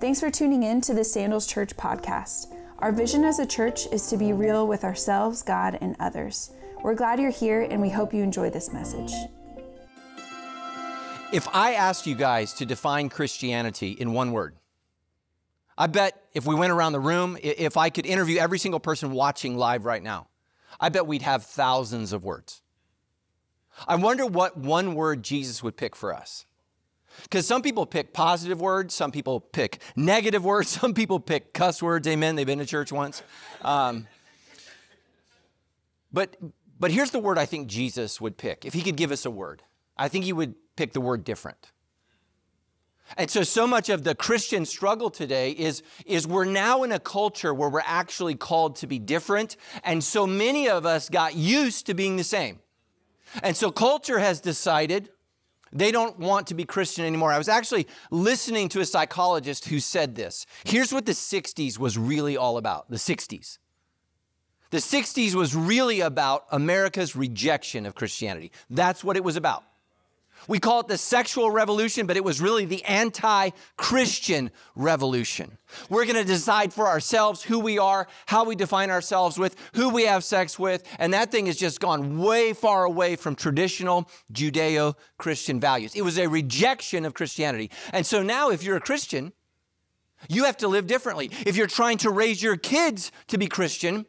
Thanks for tuning in to the Sandals Church podcast. Our vision as a church is to be real with ourselves, God, and others. We're glad you're here and we hope you enjoy this message. If I asked you guys to define Christianity in one word, I bet if we went around the room, if I could interview every single person watching live right now, I bet we'd have thousands of words. I wonder what one word Jesus would pick for us. Because some people pick positive words, some people pick negative words, some people pick cuss words. Amen. They've been to church once. Um, but but here's the word I think Jesus would pick if he could give us a word. I think he would pick the word different. And so, so much of the Christian struggle today is, is we're now in a culture where we're actually called to be different. And so many of us got used to being the same. And so culture has decided they don't want to be Christian anymore. I was actually listening to a psychologist who said this. Here's what the 60s was really all about the 60s. The 60s was really about America's rejection of Christianity. That's what it was about. We call it the sexual revolution, but it was really the anti Christian revolution. We're going to decide for ourselves who we are, how we define ourselves with, who we have sex with, and that thing has just gone way far away from traditional Judeo Christian values. It was a rejection of Christianity. And so now, if you're a Christian, you have to live differently. If you're trying to raise your kids to be Christian,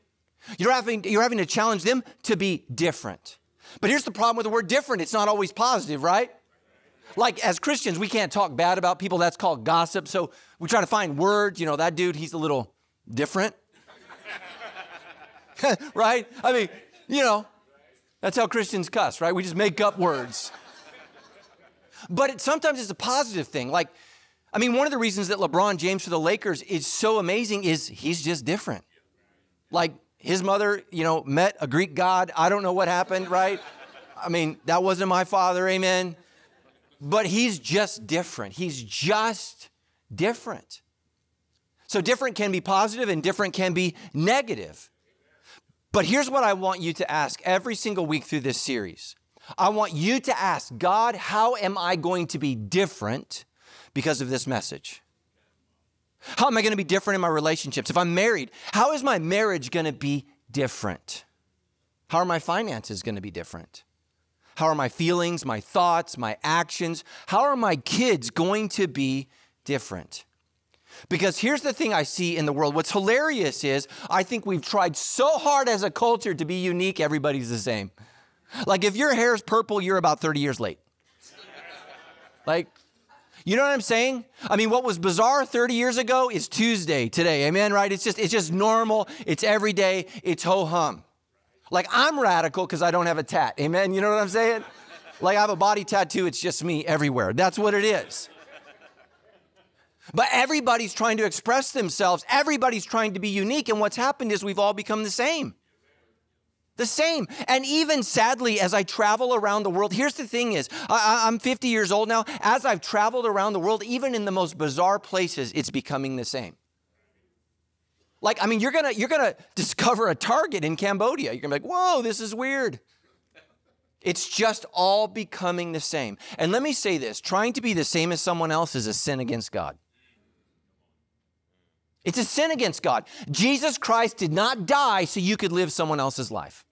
you're having, you're having to challenge them to be different. But here's the problem with the word different it's not always positive, right? Like as Christians, we can't talk bad about people. That's called gossip. So we try to find words. You know, that dude, he's a little different. right? I mean, you know, that's how Christians cuss, right? We just make up words. But it, sometimes it's a positive thing. Like, I mean, one of the reasons that LeBron James for the Lakers is so amazing is he's just different. Like, his mother, you know, met a Greek god. I don't know what happened, right? I mean, that wasn't my father, amen. But he's just different. He's just different. So, different can be positive and different can be negative. But here's what I want you to ask every single week through this series I want you to ask God, how am I going to be different because of this message? How am I going to be different in my relationships? If I'm married, how is my marriage going to be different? How are my finances going to be different? How are my feelings, my thoughts, my actions? How are my kids going to be different? Because here's the thing I see in the world. What's hilarious is I think we've tried so hard as a culture to be unique, everybody's the same. Like if your hair is purple, you're about 30 years late. Like, you know what I'm saying? I mean, what was bizarre 30 years ago is Tuesday today. Amen, right? It's just it's just normal. It's every day. It's ho hum. Like I'm radical because I don't have a tat. Amen. You know what I'm saying? Like I have a body tattoo. It's just me everywhere. That's what it is. But everybody's trying to express themselves. Everybody's trying to be unique. And what's happened is we've all become the same the same. And even sadly, as I travel around the world, here's the thing is, I, am 50 years old now. As I've traveled around the world, even in the most bizarre places, it's becoming the same. Like, I mean, you're gonna, you're gonna discover a target in Cambodia. You're gonna be like, whoa, this is weird. It's just all becoming the same. And let me say this trying to be the same as someone else is a sin against God. It's a sin against God. Jesus Christ did not die so you could live someone else's life.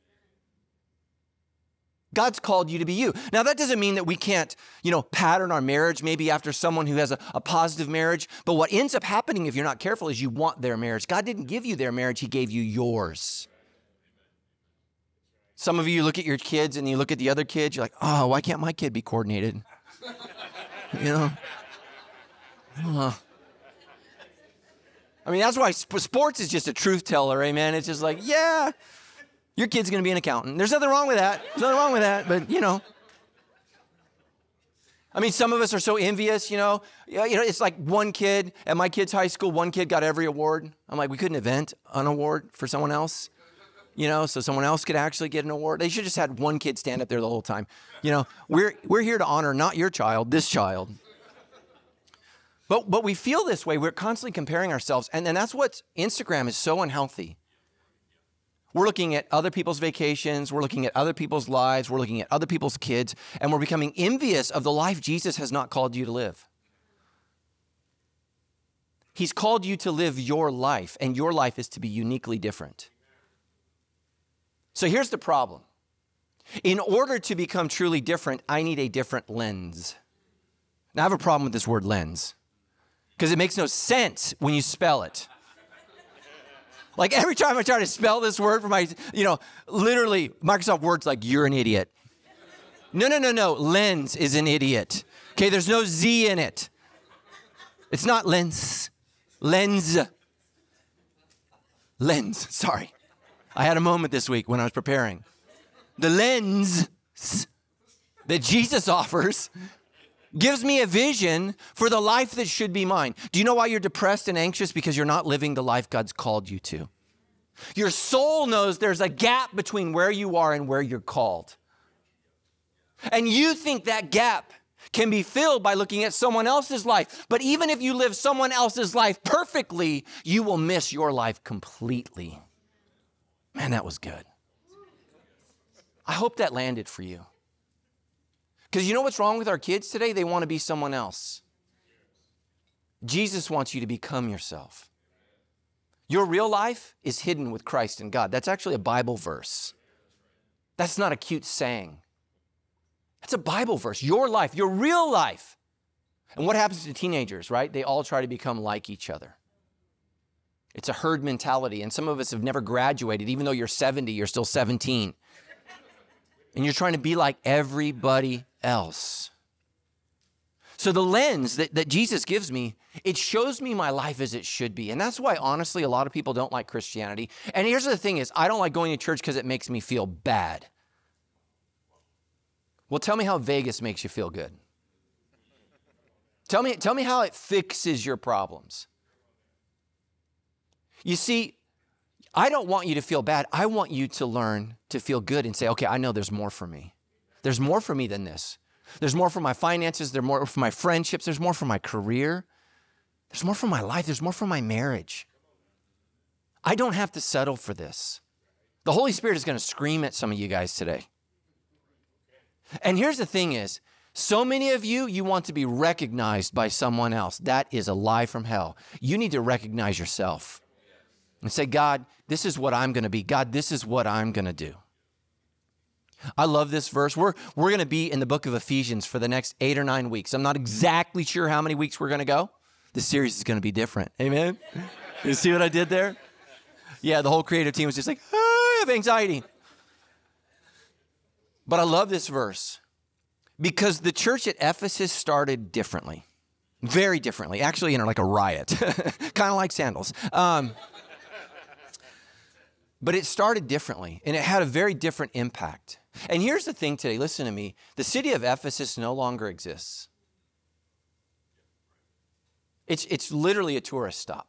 God's called you to be you. Now, that doesn't mean that we can't, you know, pattern our marriage maybe after someone who has a, a, positive marriage. But what ends up happening if you're not careful is you want their marriage. God didn't give you their marriage, He gave you yours. Some of you look at your kids and you look at the other kids, you're like, oh, why can't my kid be coordinated? you know? Oh. I mean, that's why sports is just a truth teller, amen. It's just like, yeah, your kid's going to be an accountant. There's nothing wrong with that. There's nothing wrong with that, but you know. I mean, some of us are so envious, you know. You know, it's like one kid at my kid's high school, one kid got every award. I'm like, we couldn't invent an award for someone else, you know, so someone else could actually get an award. They should just had one kid stand up there the whole time. You know, we're we're here to honor not your child, this child. But, but we feel this way. We're constantly comparing ourselves. And, and that's what Instagram is so unhealthy. We're looking at other people's vacations. We're looking at other people's lives. We're looking at other people's kids. And we're becoming envious of the life Jesus has not called you to live. He's called you to live your life, and your life is to be uniquely different. So here's the problem in order to become truly different, I need a different lens. Now, I have a problem with this word lens because it makes no sense when you spell it. Like every time I try to spell this word for my, you know, literally Microsoft Word's like, you're an idiot. No, no, no, no. Lens is an idiot. Okay, there's no Z in it. It's not lens. Lens. Lens, sorry. I had a moment this week when I was preparing. The lens that Jesus offers gives me a vision for the life that should be mine. Do you know why you're depressed and anxious? Because you're not living the life God's called you to. Your soul knows there's a gap between where you are and where you're called. And you think that gap can be filled by looking at someone else's life. But even if you live someone else's life perfectly, you will miss your life completely. Man, that was good. I hope that landed for you. Because you know what's wrong with our kids today? They want to be someone else. Jesus wants you to become yourself. Your real life is hidden with Christ and God. That's actually a Bible verse. That's not a cute saying. That's a Bible verse. Your life, your real life. And what happens to teenagers, right? They all try to become like each other. It's a herd mentality. And some of us have never graduated. Even though you're 70, you're still 17. And you're trying to be like everybody else. So the lens that, that Jesus gives me, it shows me my life as it should be. And that's why honestly a lot of people don't like Christianity. And here's the thing is I don't like going to church because it makes me feel bad. Well, tell me how Vegas makes you feel good. Tell me, tell me how it fixes your problems. You see, I don't want you to feel bad. I want you to learn to feel good and say, okay, I know there's more for me. There's more for me than this. There's more for my finances. There's more for my friendships. There's more for my career. There's more for my life. There's more for my marriage. I don't have to settle for this. The Holy Spirit is going to scream at some of you guys today. And here's the thing is, so many of you, you want to be recognized by someone else. That is a lie from hell. You need to recognize yourself and say, God, this is what I'm going to be. God, this is what I'm going to do. I love this verse. We're, we're going to be in the book of Ephesians for the next eight or nine weeks. I'm not exactly sure how many weeks we're going to go. This series is going to be different. Amen? You see what I did there? Yeah, the whole creative team was just like, ah, I have anxiety. But I love this verse because the church at Ephesus started differently, very differently. Actually, you know, like a riot, kind of like sandals. Um, but it started differently and it had a very different impact. And here's the thing today listen to me the city of Ephesus no longer exists. It's, it's literally a tourist stop.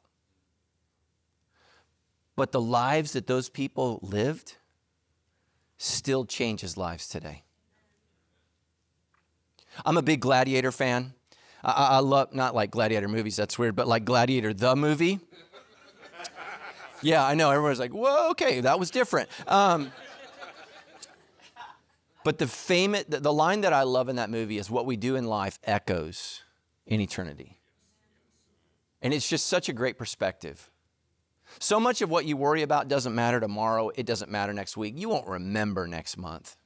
But the lives that those people lived still changes lives today. I'm a big Gladiator fan. I, I love, not like Gladiator movies, that's weird, but like Gladiator the movie. Yeah, I know. Everyone's like, whoa, okay, that was different. Um, but the famous, the, line that I love in that movie is what we do in life echoes in eternity. And it's just such a great perspective. So much of what you worry about doesn't matter tomorrow, it doesn't matter next week. You won't remember next month.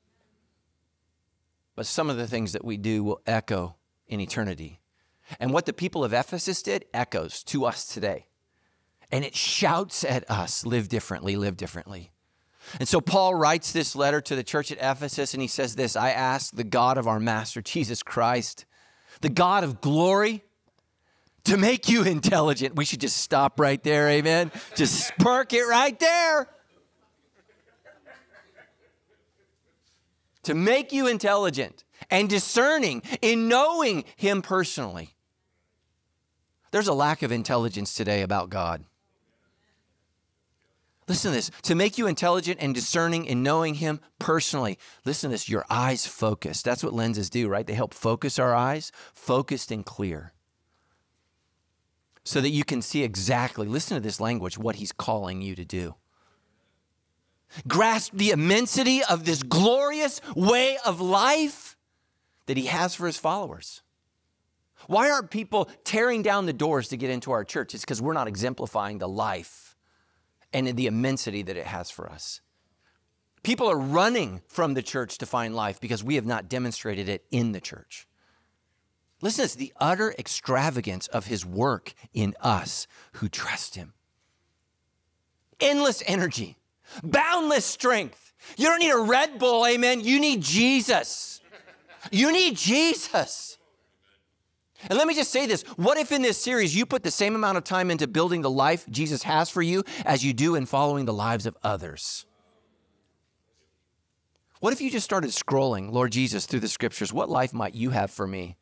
But some of the things that we do will echo in eternity. And what the people of Ephesus did echoes to us today and it shouts at us live differently, live differently. And so Paul writes this letter to the church at Ephesus and he says this I ask the God of our Master Jesus Christ, the God of glory, to make you intelligent. We should just stop right there, amen? Just park it right there. To make you intelligent and discerning in knowing Him personally. There's a lack of intelligence today about God. Listen to this to make you intelligent and discerning in knowing Him personally. Listen to this your eyes focused. That's what lenses do, right? They help focus our eyes, focused and clear. So that you can see exactly, listen to this language, what He's calling you to do. Grasp the immensity of this glorious way of life that He has for His followers. Why aren't people tearing down the doors to get into our church? It's because we're not exemplifying the life and in the immensity that it has for us. People are running from the church to find life because we have not demonstrated it in the church. Listen to the utter extravagance of his work in us who trust him. Endless energy, boundless strength. You don't need a Red Bull, amen. You need Jesus. You need Jesus. And let me just say this what if in this series you put the same amount of time into building the life Jesus has for you as you do in following the lives of others? What if you just started scrolling, Lord Jesus, through the scriptures? What life might you have for me?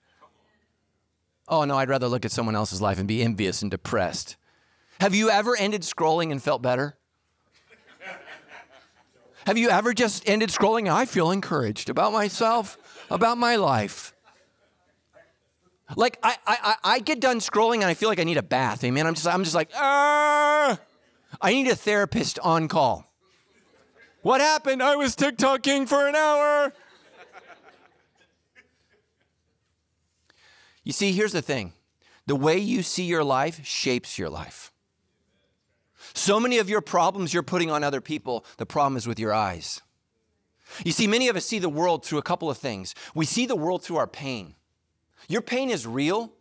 Oh, no, I'd rather look at someone else's life and be envious and depressed. Have you ever ended scrolling and felt better? Have you ever just ended scrolling and I feel encouraged about myself, about my life? Like I, I, I get done scrolling and I feel like I need a bath. Amen. I'm just, I'm just like, ah, I need a therapist on call. What happened? I was TikToking for an hour. you see, here's the thing the way you see your life shapes your life. So many of your problems you're putting on other people, the problem is with your eyes. You see, many of us see the world through a couple of things. We see the world through our pain. Your pain is real,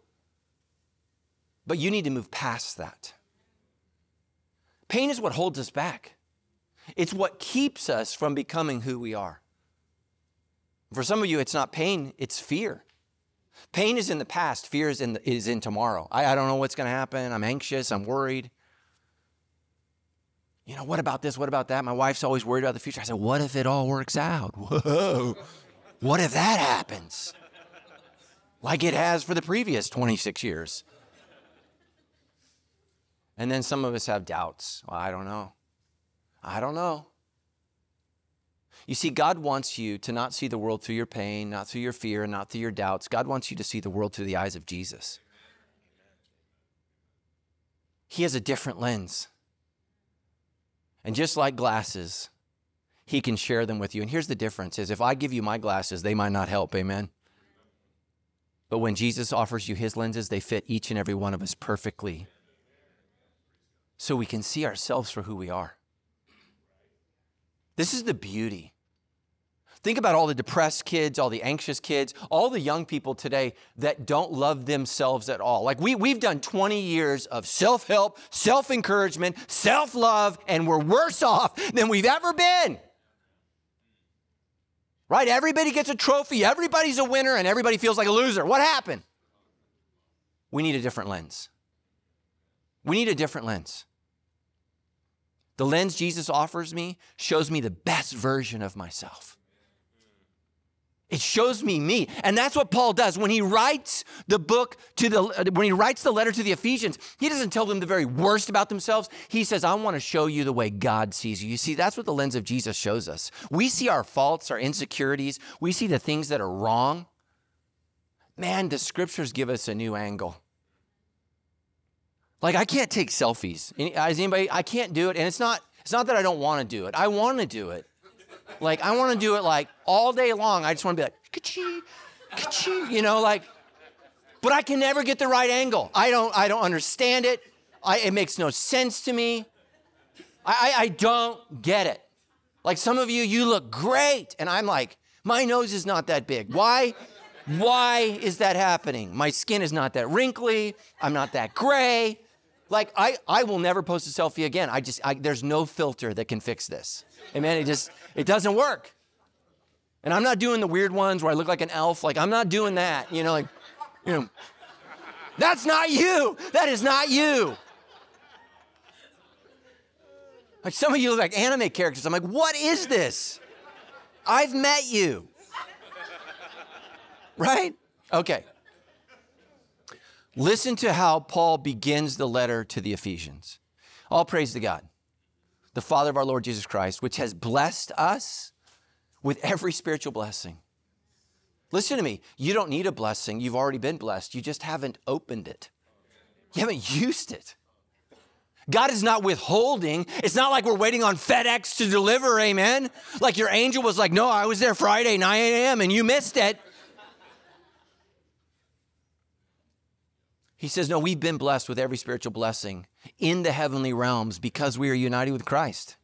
but you need to move past that. Pain is what holds us back, it's what keeps us from becoming who we are. For some of you, it's not pain, it's fear. Pain is in the past, fear is in, the, is in tomorrow. I, I don't know what's going to happen. I'm anxious, I'm worried. You know, what about this? What about that? My wife's always worried about the future. I said, What if it all works out? Whoa. What if that happens? Like it has for the previous 26 years. And then some of us have doubts. Well, I don't know. I don't know. You see, God wants you to not see the world through your pain, not through your fear, not through your doubts. God wants you to see the world through the eyes of Jesus. He has a different lens. And just like glasses, he can share them with you. And here's the difference is if I give you my glasses, they might not help. Amen. But when Jesus offers you his lenses, they fit each and every one of us perfectly. So we can see ourselves for who we are. This is the beauty. Think about all the depressed kids, all the anxious kids, all the young people today that don't love themselves at all. Like we, we've done 20 years of self help, self encouragement, self love, and we're worse off than we've ever been right? Everybody gets a trophy, everybody's a winner, and everybody feels like a loser. What happened? We need a different lens. We need a different lens. The lens Jesus offers me shows me the best version of myself. It shows me me. And that's what Paul does. When he writes the book to the, when he writes the letter to the Ephesians, he doesn't tell them the very worst about themselves. He says, I want to show you the way God sees you. You see, that's what the lens of Jesus shows us. We see our faults, our insecurities, we see the things that are wrong. Man, the scriptures give us a new angle. Like I can't take selfies. Is anybody? I can't do it, and it's not. It's not that I don't want to do it. I want to do it. Like, I want to do it like all day long. I just want to be like, ka-chee, ka-chee, you know, like, but I can never get the right angle. I don't, I don't understand it. I, it makes no sense to me. I, I, I don't get it. Like some of you, you look great. And I'm like, my nose is not that big. Why? Why is that happening? My skin is not that wrinkly. I'm not that gray. Like I, I will never post a selfie again. I just, I, there's no filter that can fix this. Amen. It just, it doesn't work. And I'm not doing the weird ones where I look like an elf. Like I'm not doing that. You know, like, you know, that's not you. That is not you. Like some of you look like anime characters. I'm like, what is this? I've met you. Right? Okay. Listen to how Paul begins the letter to the Ephesians. All praise to God, the Father of our Lord Jesus Christ, which has blessed us with every spiritual blessing. Listen to me. You don't need a blessing. You've already been blessed. You just haven't opened it. You haven't used it. God is not withholding. It's not like we're waiting on FedEx to deliver, amen? Like your angel was like, no, I was there Friday, 9 a.m., and you missed it. He says, No, we've been blessed with every spiritual blessing in the heavenly realms because we are united with Christ.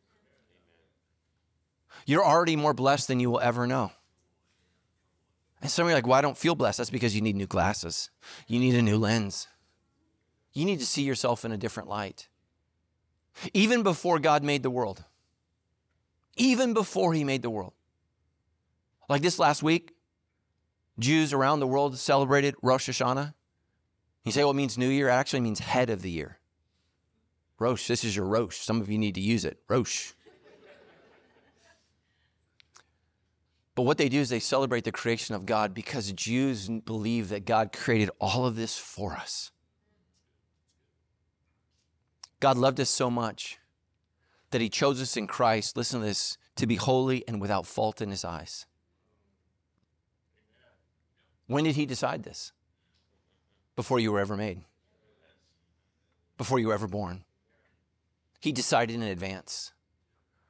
You're already more blessed than you will ever know. And some of you are like, well, I don't feel blessed. That's because you need new glasses. You need a new lens. You need to see yourself in a different light. Even before God made the world, even before He made the world. Like this last week, Jews around the world celebrated Rosh Hashanah. You say, well, it means New Year? It actually means head of the year. Rosh, this is your Rosh. Some of you need to use it. Rosh. But what they do is they celebrate the creation of God because Jews believe that God created all of this for us. God loved us so much that he chose us in Christ, listen to this, to be holy and without fault in his eyes. When did he decide this? Before you were ever made, before you were ever born. He decided in advance.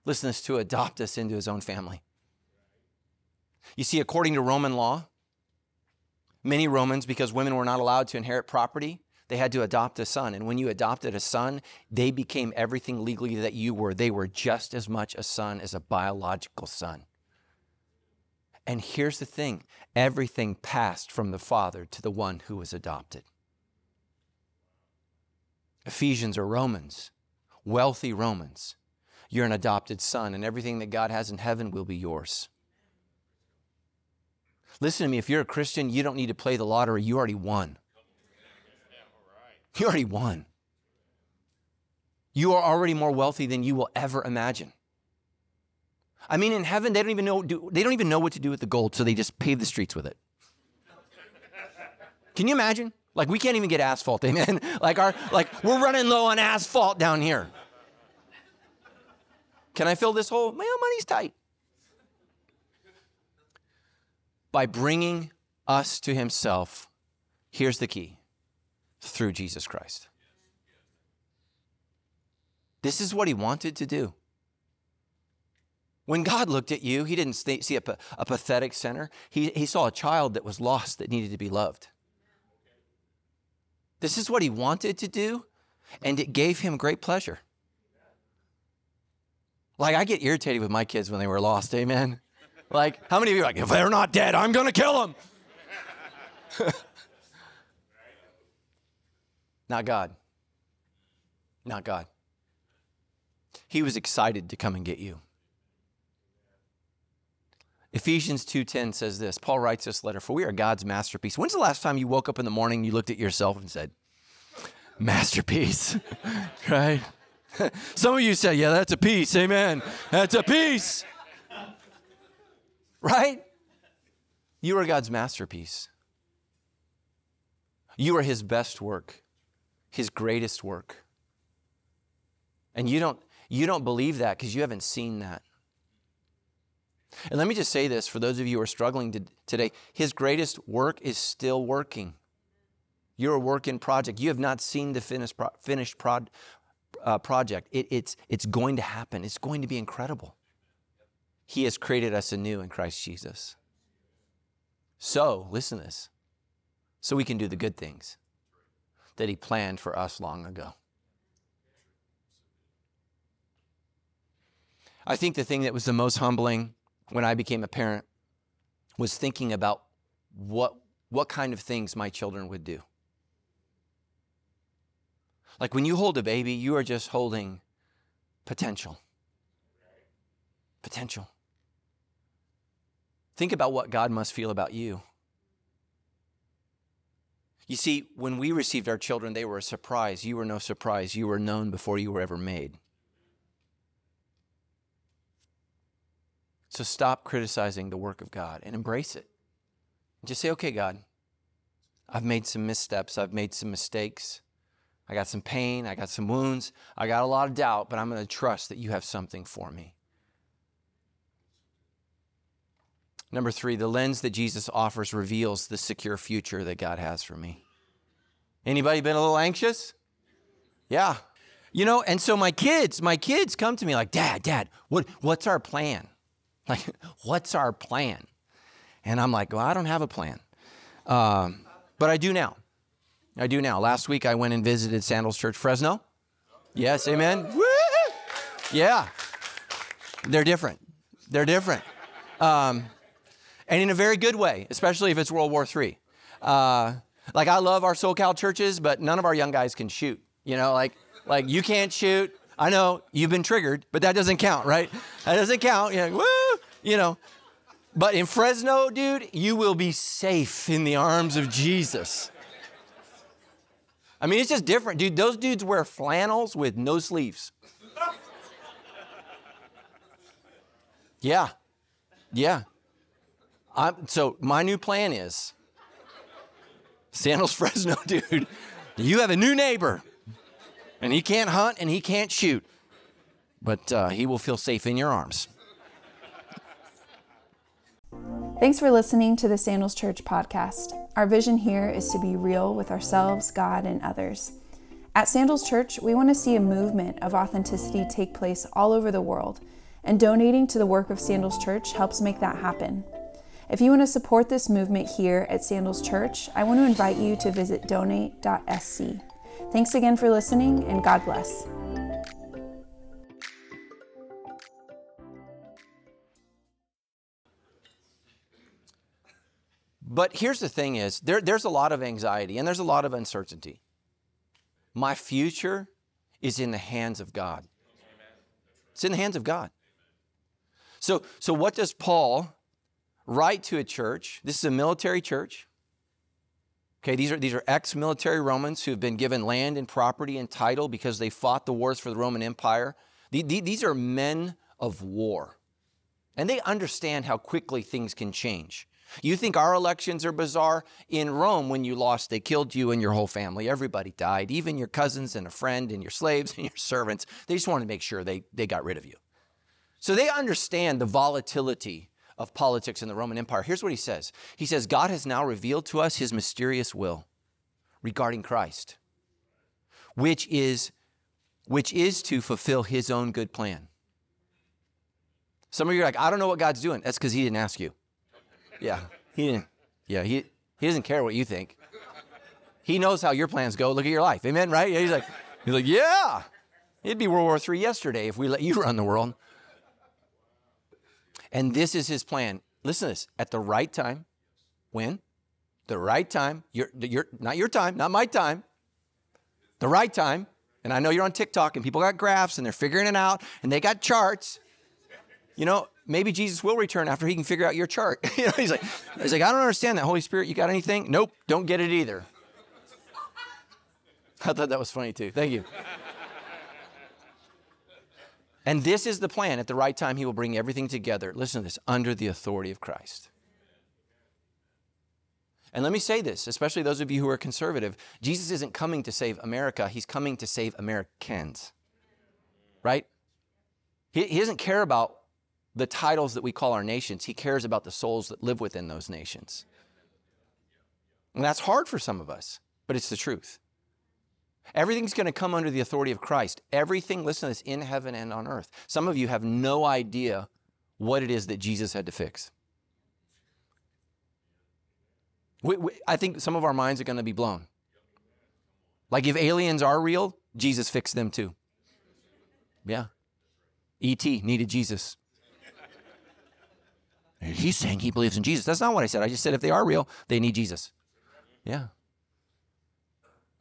Listen this, to adopt us into his own family. You see, according to Roman law, many Romans, because women were not allowed to inherit property, they had to adopt a son. And when you adopted a son, they became everything legally that you were. They were just as much a son as a biological son. And here's the thing everything passed from the father to the one who was adopted. Ephesians or Romans, wealthy Romans, you're an adopted son, and everything that God has in heaven will be yours. Listen to me, if you're a Christian, you don't need to play the lottery. You already won. You already won. You are already more wealthy than you will ever imagine. I mean, in heaven, they don't even know, they don't even know what to do with the gold, so they just pave the streets with it. Can you imagine? Like we can't even get asphalt, amen. Like our like we're running low on asphalt down here. Can I fill this hole? My money's tight by bringing us to himself, here's the key through Jesus Christ. This is what he wanted to do. When God looked at you, he didn't see a, a, pathetic sinner. He, he saw a child that was lost that needed to be loved. This is what he wanted to do, and it gave him great pleasure. Like, I get irritated with my kids when they were lost, amen? Like, how many of you are like, if they're not dead, I'm to kill them? not God. Not God. He was excited to come and get you. Ephesians 2:10 says this. Paul writes this letter, "For we are God's masterpiece." When's the last time you woke up in the morning, you looked at yourself and said, "Masterpiece." right? Some of you said, "Yeah, that's a piece." Amen. That's a piece right? You are God's masterpiece. You are His best work, His greatest work. And you don't, you don't believe that because you haven't seen that. And let me just say this for those of you who are struggling to, today His greatest work is still working. You're a work in project. You have not seen the finished, finished prod, uh, project. It, it's, it's going to happen, it's going to be incredible. He has created us anew in Christ Jesus. So, listen to this. So we can do the good things that He planned for us long ago. I think the thing that was the most humbling when I became a parent was thinking about what, what kind of things my children would do. Like when you hold a baby, you are just holding potential. Potential. Think about what God must feel about you. You see, when we received our children, they were a surprise. You were no surprise. You were known before you were ever made. So stop criticizing the work of God and embrace it. Just say, okay, God, I've made some missteps. I've made some mistakes. I got some pain. I got some wounds. I got a lot of doubt, but I'm going to trust that you have something for me. Number three, the lens that Jesus offers reveals the secure future that God has for me. Anybody been a little anxious? Yeah. You know, and so my kids, my kids come to me like, Dad, Dad, what, what's our plan? Like, what's our plan? And I'm like, well, I don't have a plan. Um, but I do now. I do now. Last week I went and visited Sandals Church Fresno. Yes, amen. Woo! Yeah. They're different. They're different. Um, and in a very good way, especially if it's World War III. Uh, like I love our SoCal churches, but none of our young guys can shoot. You know, like like you can't shoot. I know you've been triggered, but that doesn't count, right? That doesn't count. You're like, woo, you know. But in Fresno, dude, you will be safe in the arms of Jesus. I mean, it's just different, dude. Those dudes wear flannels with no sleeves. Yeah. Yeah. I'm, so my new plan is Sandals Fresno, dude. You have a new neighbor, and he can't hunt and he can't shoot, but uh, he will feel safe in your arms. Thanks for listening to the Sandals Church podcast. Our vision here is to be real with ourselves, God, and others. At Sandals Church, we want to see a movement of authenticity take place all over the world, and donating to the work of Sandals Church helps make that happen. If you want to support this movement here at Sandals Church, I want to invite you to visit donate.sc. Thanks again for listening, and God bless. But here's the thing is there, there's a lot of anxiety and there's a lot of uncertainty. My future is in the hands of God. It's in the hands of God. So, so what does Paul write to a church? This is a military church. Okay, these are, these are ex military Romans who have been given land and property and title because they fought the wars for the Roman Empire. These are men of war. And they understand how quickly things can change. You think our elections are bizarre? In Rome, when you lost, they killed you and your whole family. Everybody died, even your cousins and a friend and your slaves and your servants. They just wanted to make sure they, they got rid of you. So they understand the volatility of politics in the Roman Empire. Here's what he says He says, God has now revealed to us his mysterious will regarding Christ, which is, which is to fulfill his own good plan. Some of you are like, I don't know what God's doing. That's because he didn't ask you. Yeah, he didn't. Yeah, he, he doesn't care what you think. He knows how your plans go. Look at your life. Amen, right? Yeah, he's like, he's like, yeah. It'd be World War III yesterday if we let you run the world. And this is his plan. Listen to this. At the right time, when? The right time, your, your, not your time, not my time, the right time. And I know you're on TikTok and people got graphs and they're figuring it out and they got charts. You know, maybe Jesus will return after he can figure out your chart. you know, he's like, he's like, I don't understand that. Holy Spirit, you got anything? Nope, don't get it either. I thought that was funny too. Thank you. And this is the plan. At the right time, he will bring everything together. Listen to this under the authority of Christ. And let me say this, especially those of you who are conservative Jesus isn't coming to save America, he's coming to save Americans. Right? He, he doesn't care about the titles that we call our nations, he cares about the souls that live within those nations. And that's hard for some of us, but it's the truth. Everything's going to come under the authority of Christ. Everything, listen to this, in heaven and on earth. Some of you have no idea what it is that Jesus had to fix. We, we, I think some of our minds are going to be blown. Like if aliens are real, Jesus fixed them too. Yeah. E.T. needed Jesus. He's saying he believes in Jesus. That's not what I said. I just said if they are real, they need Jesus. Yeah.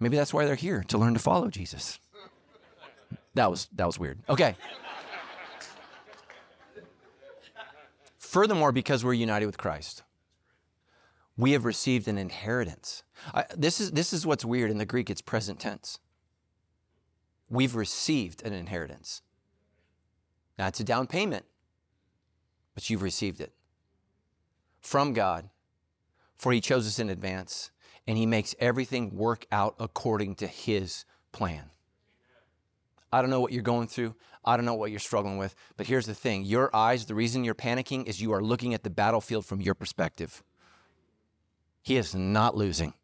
Maybe that's why they're here to learn to follow Jesus. That was that was weird. Okay. Furthermore, because we're united with Christ, we have received an inheritance. I, this is this is what's weird in the Greek. It's present tense. We've received an inheritance. Now it's a down payment, but you've received it from God, for He chose us in advance and He makes everything work out according to His plan. I don't know what you're going through. I don't know what you're struggling with. But here's the thing your eyes, the reason you're panicking is you are looking at the battlefield from your perspective. He is not losing,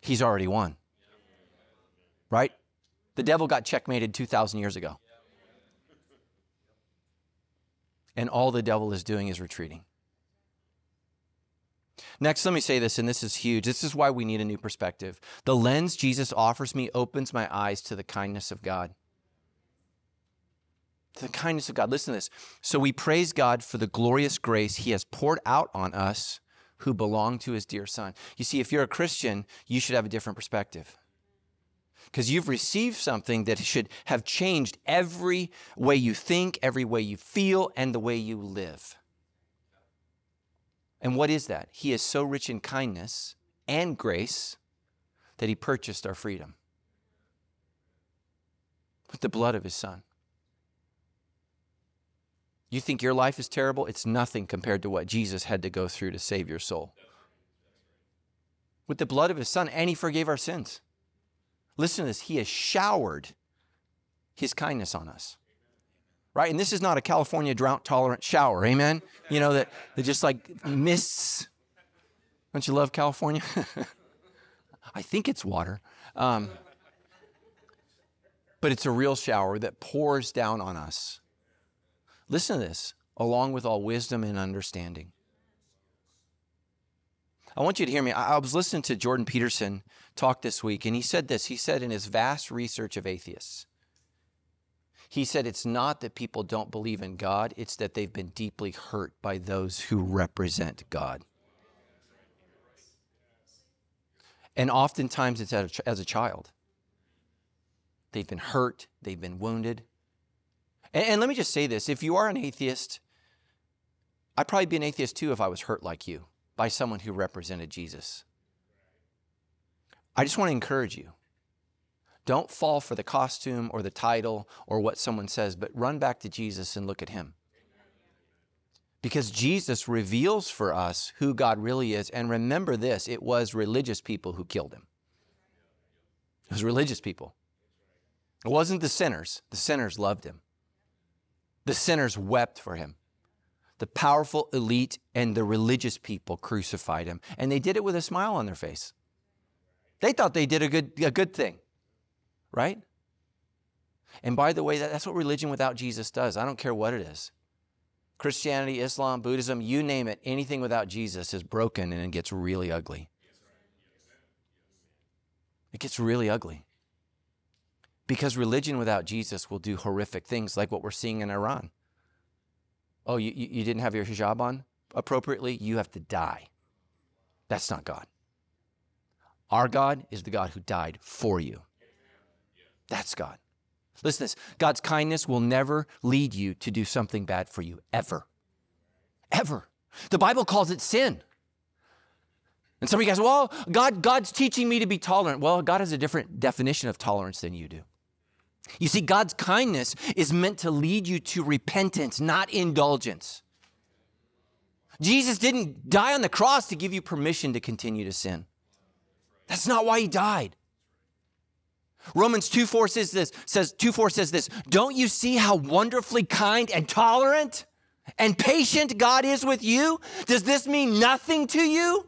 He's already won. Right? The devil got checkmated 2,000 years ago. And all the devil is doing is retreating. Next, let me say this, and this is huge. This is why we need a new perspective. The lens Jesus offers me opens my eyes to the kindness of God. To the kindness of God. Listen to this. So we praise God for the glorious grace he has poured out on us who belong to his dear son. You see, if you're a Christian, you should have a different perspective because you've received something that should have changed every way you think, every way you feel, and the way you live. And what is that? He is so rich in kindness and grace that he purchased our freedom with the blood of his son. You think your life is terrible? It's nothing compared to what Jesus had to go through to save your soul. With the blood of his son, and he forgave our sins. Listen to this. He has showered his kindness on us right? And this is not a California drought tolerant shower, amen? You know, that, that just like mists. Don't you love California? I think it's water. Um, but it's a real shower that pours down on us. Listen to this, along with all wisdom and understanding. I want you to hear me. I was listening to Jordan Peterson talk this week, and he said this. He said in his vast research of atheists, he said it's not that people don't believe in God, it's that they've been deeply hurt by those who represent God. And oftentimes it's as a, child. They've been hurt, they've been wounded. And, and let me just say this if you are an atheist, I'd probably be an atheist too if I was hurt like you by someone who represented Jesus. I just want to encourage you don't fall for the costume or the title or what someone says, but run back to Jesus and look at him. Because Jesus reveals for us who God really is. And remember this it was religious people who killed him. It was religious people. It wasn't the sinners. The sinners loved him. The sinners wept for him. The powerful elite and the religious people crucified him. And they did it with a smile on their face. They thought they did a good, a good thing right? And by the way, that's what religion without Jesus does. I don't care what it is Christianity, Islam, Buddhism, you name it, anything without Jesus is broken and it gets really ugly. It gets really ugly. Because religion without Jesus will do horrific things like what we're seeing in Iran. Oh, you, you didn't have your hijab on appropriately? You have to die. That's not God. Our God is the God who died for you. That's God. Listen this God's kindness will never lead you to do something bad for you, ever. Ever. The Bible calls it sin. And some of you guys, well, God, God's teaching me to be tolerant. Well, God has a different definition of tolerance than you do. You see, God's kindness is meant to lead you to repentance, not indulgence. Jesus didn't die on the cross to give you permission to continue to sin. That's not why he died. Romans 2 4 says this, says 2 4 says this, don't you see how wonderfully kind and tolerant and patient God is with you? Does this mean nothing to you?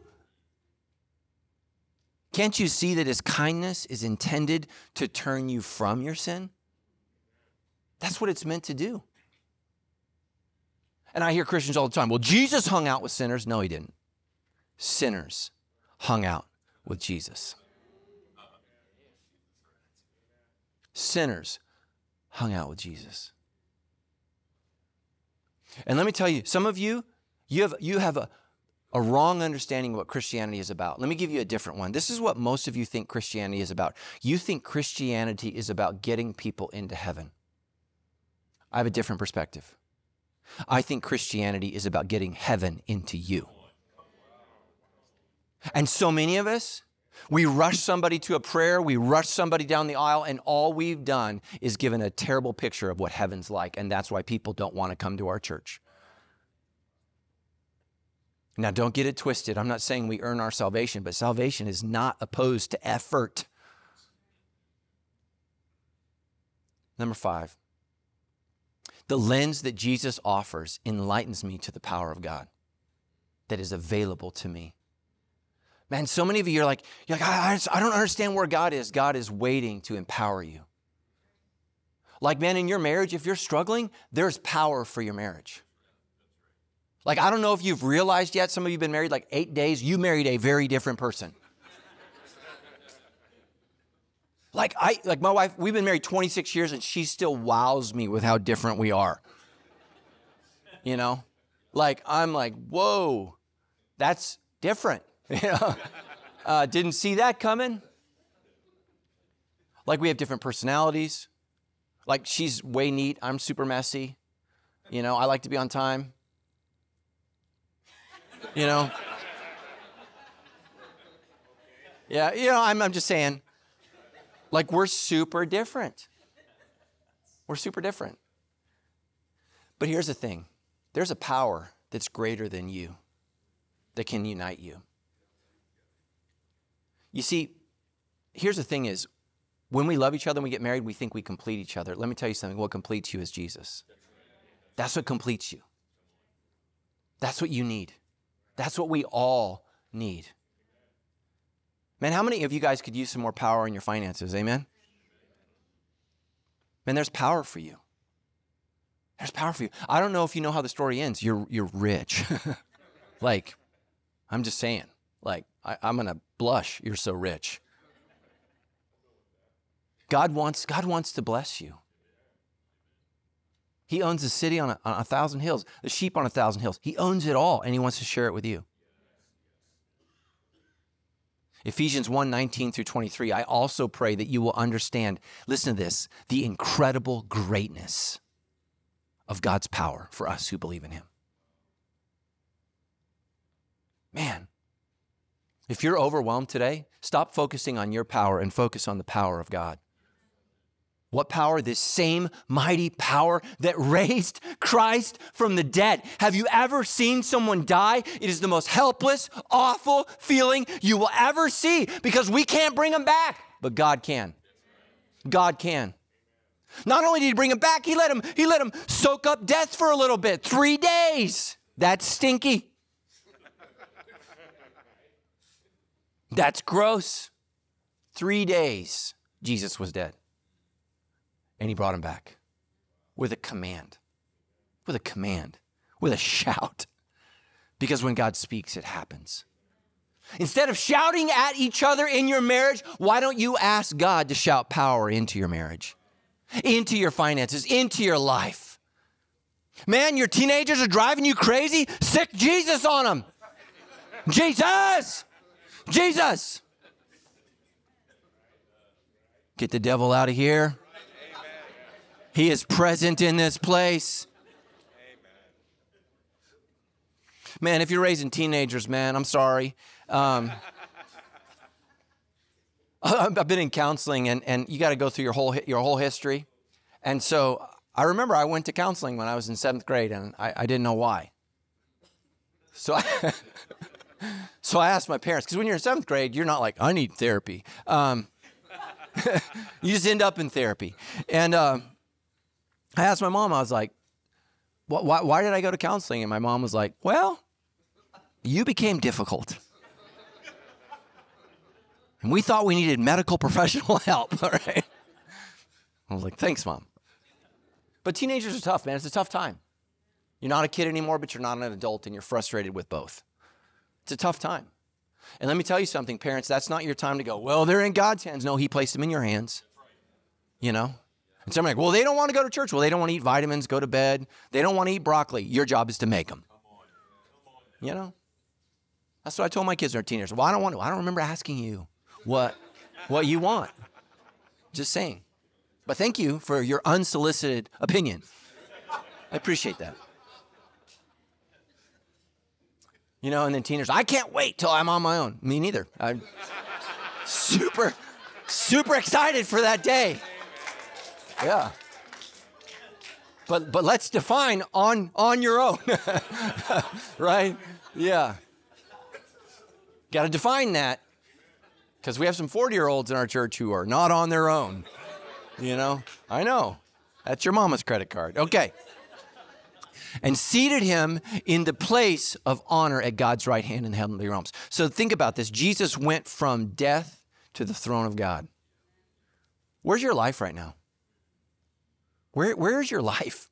Can't you see that his kindness is intended to turn you from your sin? That's what it's meant to do. And I hear Christians all the time, well, Jesus hung out with sinners. No, he didn't. Sinners hung out with Jesus. Sinners hung out with Jesus. And let me tell you, some of you, you have, you have a, a wrong understanding of what Christianity is about. Let me give you a different one. This is what most of you think Christianity is about. You think Christianity is about getting people into heaven. I have a different perspective. I think Christianity is about getting heaven into you. And so many of us, we rush somebody to a prayer, we rush somebody down the aisle, and all we've done is given a terrible picture of what heaven's like. And that's why people don't want to come to our church. Now, don't get it twisted. I'm not saying we earn our salvation, but salvation is not opposed to effort. Number five, the lens that Jesus offers enlightens me to the power of God that is available to me. Man, so many of you are like, you're like I, I don't understand where God is. God is waiting to empower you. Like, man, in your marriage, if you're struggling, there's power for your marriage. Like, I don't know if you've realized yet, some of you have been married like eight days, you married a very different person. Like I like my wife, we've been married 26 years and she still wows me with how different we are. You know? Like I'm like, whoa, that's different. You know? Uh, didn't see that coming. Like we have different personalities. Like she's way neat, I'm super messy. You know, I like to be on time. You know? Yeah, you know, I'm, I'm just saying, like, we're super different. We're super different. But here's the thing there's a power that's greater than you that can unite you. You see, here's the thing is when we love each other and we get married, we think we complete each other. Let me tell you something what completes you is Jesus. That's what completes you. That's what you need. That's what we all need. Man, how many of you guys could use some more power in your finances? Amen? Man, there's power for you. There's power for you. I don't know if you know how the story ends. You're, you're rich. like, I'm just saying, like, I, I'm going to blush. You're so rich. God wants, God wants to bless you. He owns the city on a, on a thousand hills, the sheep on a thousand hills. He owns it all, and he wants to share it with you. Ephesians 1 19 through 23, I also pray that you will understand, listen to this, the incredible greatness of God's power for us who believe in Him. Man, if you're overwhelmed today, stop focusing on your power and focus on the power of God. What power? This same mighty power that raised Christ from the dead. Have you ever seen someone die? It is the most helpless, awful feeling you will ever see because we can't bring them back, but God can. God can. Not only did he bring him back, he let him, he let him soak up death for a little bit. Three days. That's stinky. That's gross. Three days, Jesus was dead. And he brought him back with a command, with a command, with a shout. Because when God speaks, it happens. Instead of shouting at each other in your marriage, why don't you ask God to shout power into your marriage, into your finances, into your life? Man, your teenagers are driving you crazy. Sic Jesus on them. Jesus! Jesus! Get the devil out of here. He is present in this place. Man, if you're raising teenagers, man, I'm sorry. Um, I've been in counseling, and, and you got to go through your whole your whole history. And so I remember I went to counseling when I was in seventh grade, and I, I didn't know why. So I, so I asked my parents because when you're in seventh grade, you're not like I need therapy. Um, you just end up in therapy, and. Uh, I asked my mom, I was like, why, why did I go to counseling? And my mom was like, well, you became difficult. And we thought we needed medical professional help, all right? I was like, thanks, mom. But teenagers are tough, man. It's a tough time. You're not a kid anymore, but you're not an adult and you're frustrated with both. It's a tough time. And let me tell you something, parents, that's not your time to go, well, they're in God's hands. No, He placed them in your hands. You know? And some are like, well, they don't want to go to church. Well, they don't want to eat vitamins, go to bed. They don't want to eat broccoli. Your job is to make them. You know? That's what I told my kids when they're teenagers. Well, I don't want to. I don't remember asking you what, what you want. Just saying. But thank you for your unsolicited opinion. I appreciate that. You know, and then teenagers, I can't wait till I'm on my own. Me neither. I'm super, super excited for that day. Yeah. But but let's define on on your own. right? Yeah. Got to define that. Cuz we have some 40-year-olds in our church who are not on their own. You know? I know. That's your mama's credit card. Okay. And seated him in the place of honor at God's right hand in the heavenly realms. So think about this. Jesus went from death to the throne of God. Where's your life right now? Where, where's your life?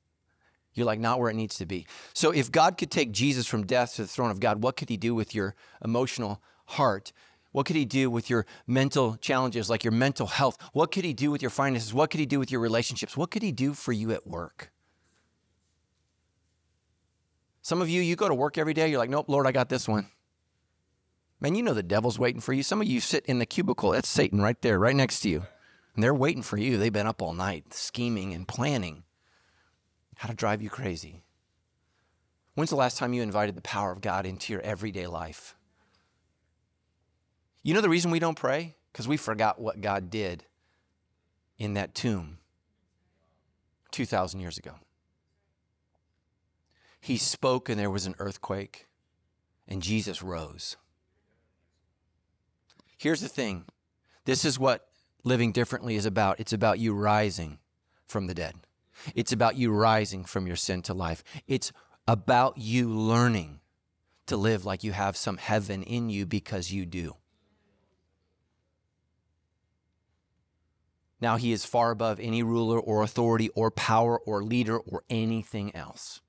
You're like, not where it needs to be. So, if God could take Jesus from death to the throne of God, what could he do with your emotional heart? What could he do with your mental challenges, like your mental health? What could he do with your finances? What could he do with your relationships? What could he do for you at work? Some of you, you go to work every day, you're like, nope, Lord, I got this one. Man, you know the devil's waiting for you. Some of you sit in the cubicle, that's Satan right there, right next to you. And they're waiting for you. They've been up all night scheming and planning how to drive you crazy. When's the last time you invited the power of God into your everyday life? You know the reason we don't pray? Because we forgot what God did in that tomb 2,000 years ago. He spoke, and there was an earthquake, and Jesus rose. Here's the thing this is what living differently is about it's about you rising from the dead, it's about you rising from your sin to life, it's about you learning to live like you have some heaven in you because you do. Now he is far above any ruler or authority or power or leader or anything else.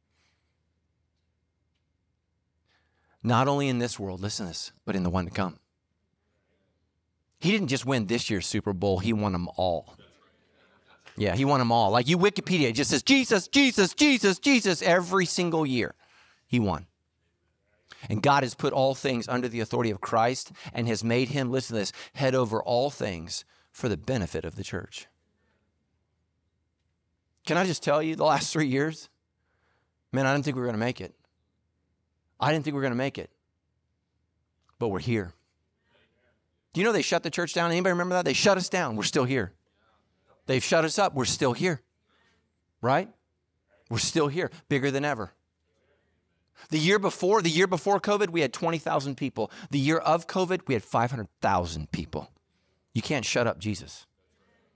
Not only in this world, listen to this, but in the one to come. He didn't just win this year's Super Bowl, he won them all. Yeah, he won them all. Like you Wikipedia, just says Jesus, Jesus, Jesus, Jesus every single year. He won. And God has put all things under the authority of Christ and has made him, listen to this, head over all things for the benefit of the church. Can I just tell you, the last three years, man, I didn't think we were going to make it. I didn't think we were going to make it. But we're here. Do you know they shut the church down? Anybody remember that? They shut us down. We're still here. They've shut us up. We're still here. Right? We're still here, bigger than ever. The year before, the year before COVID, we had 20,000 people. The year of COVID, we had 500,000 people. You can't shut up Jesus.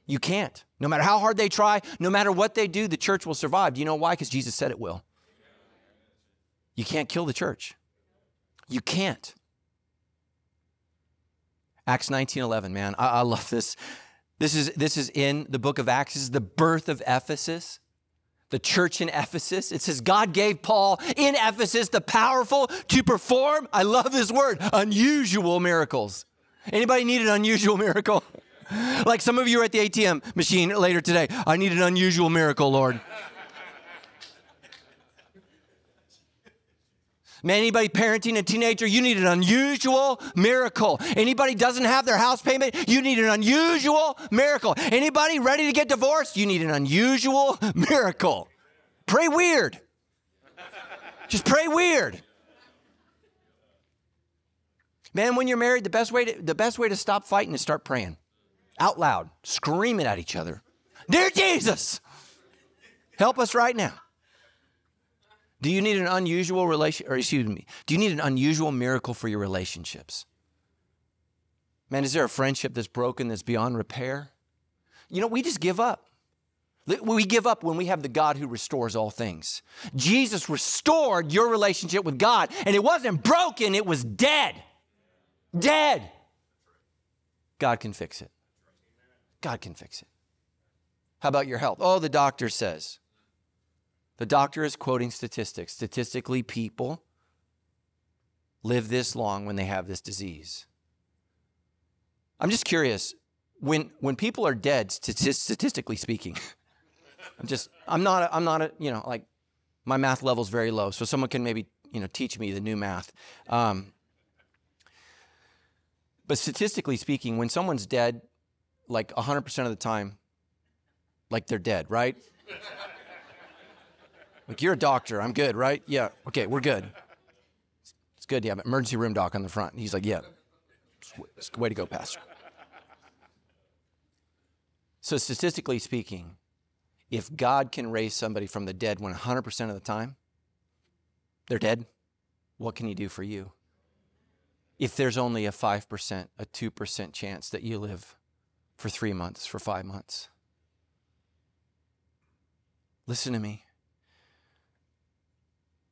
You can't. No matter how hard they try, no matter what they do, the church will survive. Do you know why? Because Jesus said it will. You can't kill the church. You can't. Acts 19 11, man. I, I love this. This is, this is in the book of Acts. This is the birth of Ephesus the church in Ephesus. It says God gave Paul in Ephesus the powerful to perform, I love this word, unusual miracles. Anybody need an unusual miracle? like some of you are at the ATM machine later today. I need an unusual miracle, Lord. Man, anybody parenting a teenager, you need an unusual miracle. Anybody doesn't have their house payment, you need an unusual miracle. Anybody ready to get divorced, you need an unusual miracle. Pray weird. Just pray weird. Man, when you're married, the best way to, the best way to stop fighting is start praying out loud, screaming at each other. Dear Jesus, help us right now. Do you need an unusual relation or excuse me, do you need an unusual miracle for your relationships? Man, is there a friendship that's broken that's beyond repair? You know, we just give up. We give up when we have the God who restores all things. Jesus restored your relationship with God, and it wasn't broken, it was dead. Dead. God can fix it. God can fix it. How about your health? Oh, the doctor says. The doctor is quoting statistics. Statistically, people live this long when they have this disease. I'm just curious when when people are dead, statistically speaking. I'm just I'm not a, I'm not a you know like my math level's very low, so someone can maybe you know teach me the new math. Um, but statistically speaking, when someone's dead, like 100% of the time, like they're dead, right? Like you're a doctor, I'm good, right? Yeah, okay, we're good. It's good to have an emergency room doc on the front. And He's like, yeah, way to go, Pastor. So, statistically speaking, if God can raise somebody from the dead 100% of the time, they're dead, what can He do for you? if there's only a 5%, a 2% chance that you live for three months, for five months? Listen to me.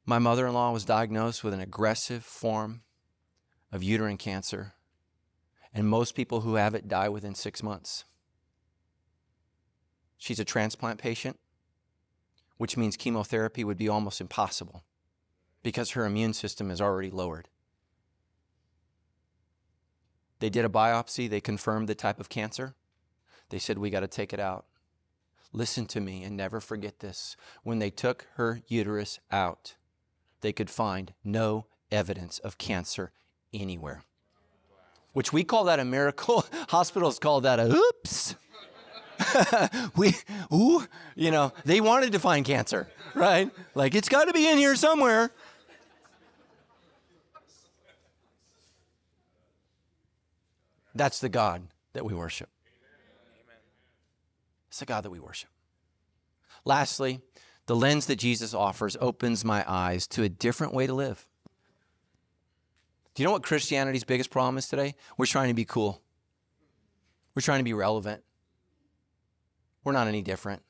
My mother in law was diagnosed with an aggressive form of uterine cancer, and most people who have it die within six months. She's a transplant patient. which means chemotherapy would be almost impossible because her immune system is already lowered. They did a biopsy, they confirmed the type of cancer. They said, We got to take it out. Listen to me and never forget this. When they took her uterus out, they could find no evidence of cancer anywhere, which we call that a miracle. Hospitals call that a oops. we, ooh, you know, they wanted to find cancer, right? Like it's got to be in here somewhere. That's the God that we worship. It's the God that we worship. Lastly, the lens that Jesus offers opens my eyes to a different way to live. Do you know what Christianity's biggest problem is today? We're trying to be cool. We're trying to be relevant. We're not any different.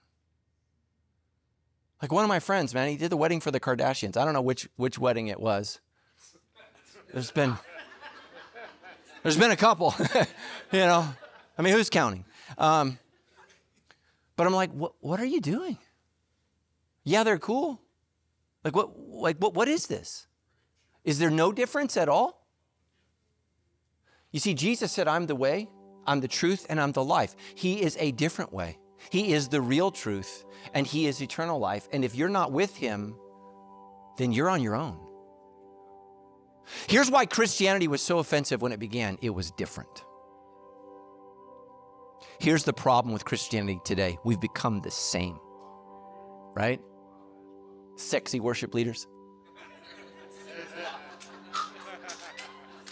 Like one of my friends, man, he did the wedding for the Kardashians. I don't know which which wedding it was. There's been there's been a couple, you know. I mean, who's counting? Um, but I'm like, what, what are you doing? Yeah, they're cool. Like what? Like what? What is this? Is there no difference at all? You see, Jesus said, "I'm the way, I'm the truth, and I'm the life." He is a different way. He is the real truth, and He is eternal life. And if you're not with Him, then you're on your own. Here's why Christianity was so offensive when it began it was different. Here's the problem with Christianity today we've become the same, right? Sexy worship leaders.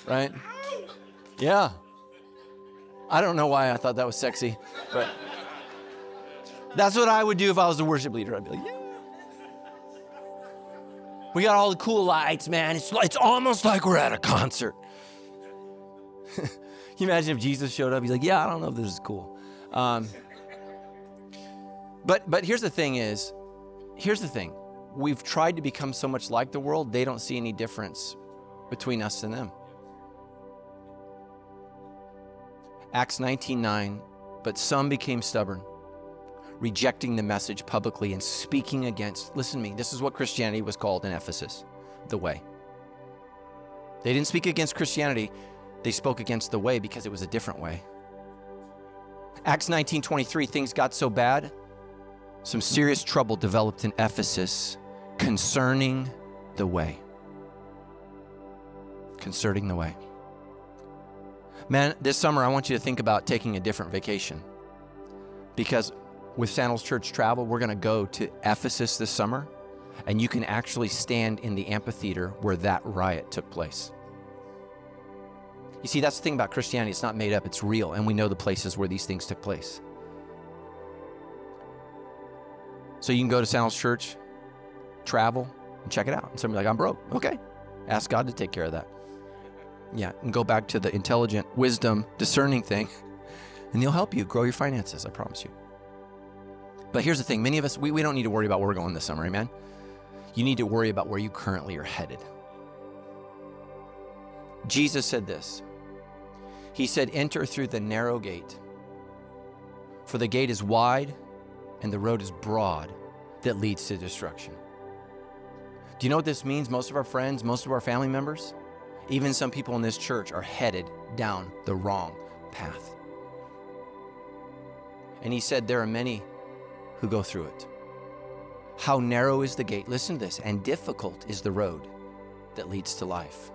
Right? Yeah. I don't know why I thought that was sexy, but that's what I would do if I was the worship leader. I'd be like, yeah. We got all the cool lights, man. It's, it's almost like we're at a concert. Can you imagine if Jesus showed up? He's like, yeah, I don't know if this is cool. Um, but but here's the thing is, here's the thing. We've tried to become so much like the world, they don't see any difference between us and them. Acts 19:9, but some became stubborn rejecting the message publicly and speaking against. Listen to me, this is what Christianity was called in Ephesus the way. They didn't speak against Christianity, they spoke against the way because it was a different way. Acts 19:23 things got so bad some serious trouble developed in Ephesus concerning the way. Concerning the way. Man, this summer I want you to think about taking a different vacation. Because with Sandals Church Travel, we're going to go to Ephesus this summer, and you can actually stand in the amphitheater where that riot took place. You see, that's the thing about Christianity. It's not made up, it's real, and we know the places where these things took place. So you can go to Sandals Church, travel, and check it out. And somebody like, I'm broke. Okay. Ask God to take care of that. Yeah, and go back to the intelligent, wisdom, discerning thing, and He'll help you grow your finances, I promise you. But here's the thing many of us, we, we don't need to worry about where we're going this summer, amen? You need to worry about where you currently are headed. Jesus said this He said, Enter through the narrow gate, for the gate is wide and the road is broad that leads to destruction. Do you know what this means? Most of our friends, most of our family members, even some people in this church are headed down the wrong path. And he said, There are many who go through it. How narrow is the gate, listen to this, and difficult is the road that leads to life.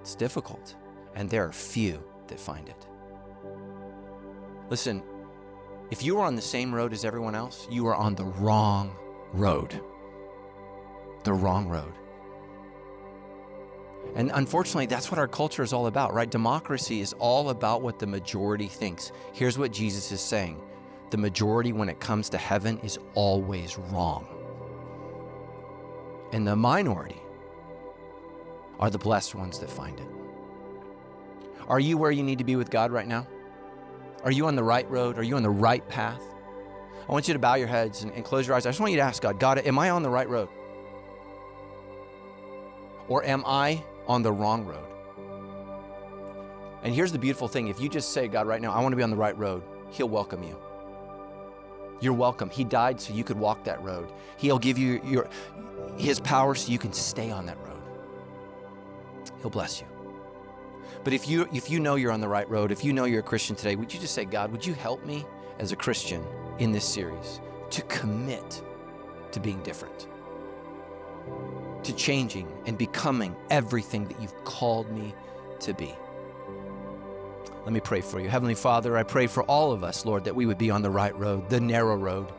It's difficult, and there are few that find it. Listen, if you are on the same road as everyone else, you are on the wrong road. The wrong road. And unfortunately, that's what our culture is all about, right? Democracy is all about what the majority thinks. Here's what Jesus is saying the majority when it comes to heaven is always wrong. And the minority are the blessed ones that find it. Are you where you need to be with God right now? Are you on the right road? Are you on the right path? I want you to bow your heads and, and close your eyes. I just want you to ask God, God, am I on the right road? Or am I on the wrong road? And here's the beautiful thing if you just say, God, right now, I want to be on the right road, He'll welcome you. You're welcome. He died so you could walk that road. He'll give you your, his power so you can stay on that road. He'll bless you. But if you if you know you're on the right road, if you know you're a Christian today, would you just say, God, would you help me as a Christian in this series to commit to being different? To changing and becoming everything that you've called me to be. Let me pray for you. Heavenly Father, I pray for all of us, Lord, that we would be on the right road, the narrow road.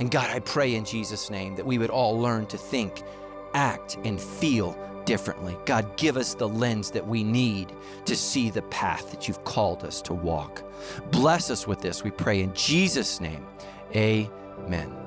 And God, I pray in Jesus' name that we would all learn to think, act, and feel differently. God, give us the lens that we need to see the path that you've called us to walk. Bless us with this, we pray in Jesus' name. Amen.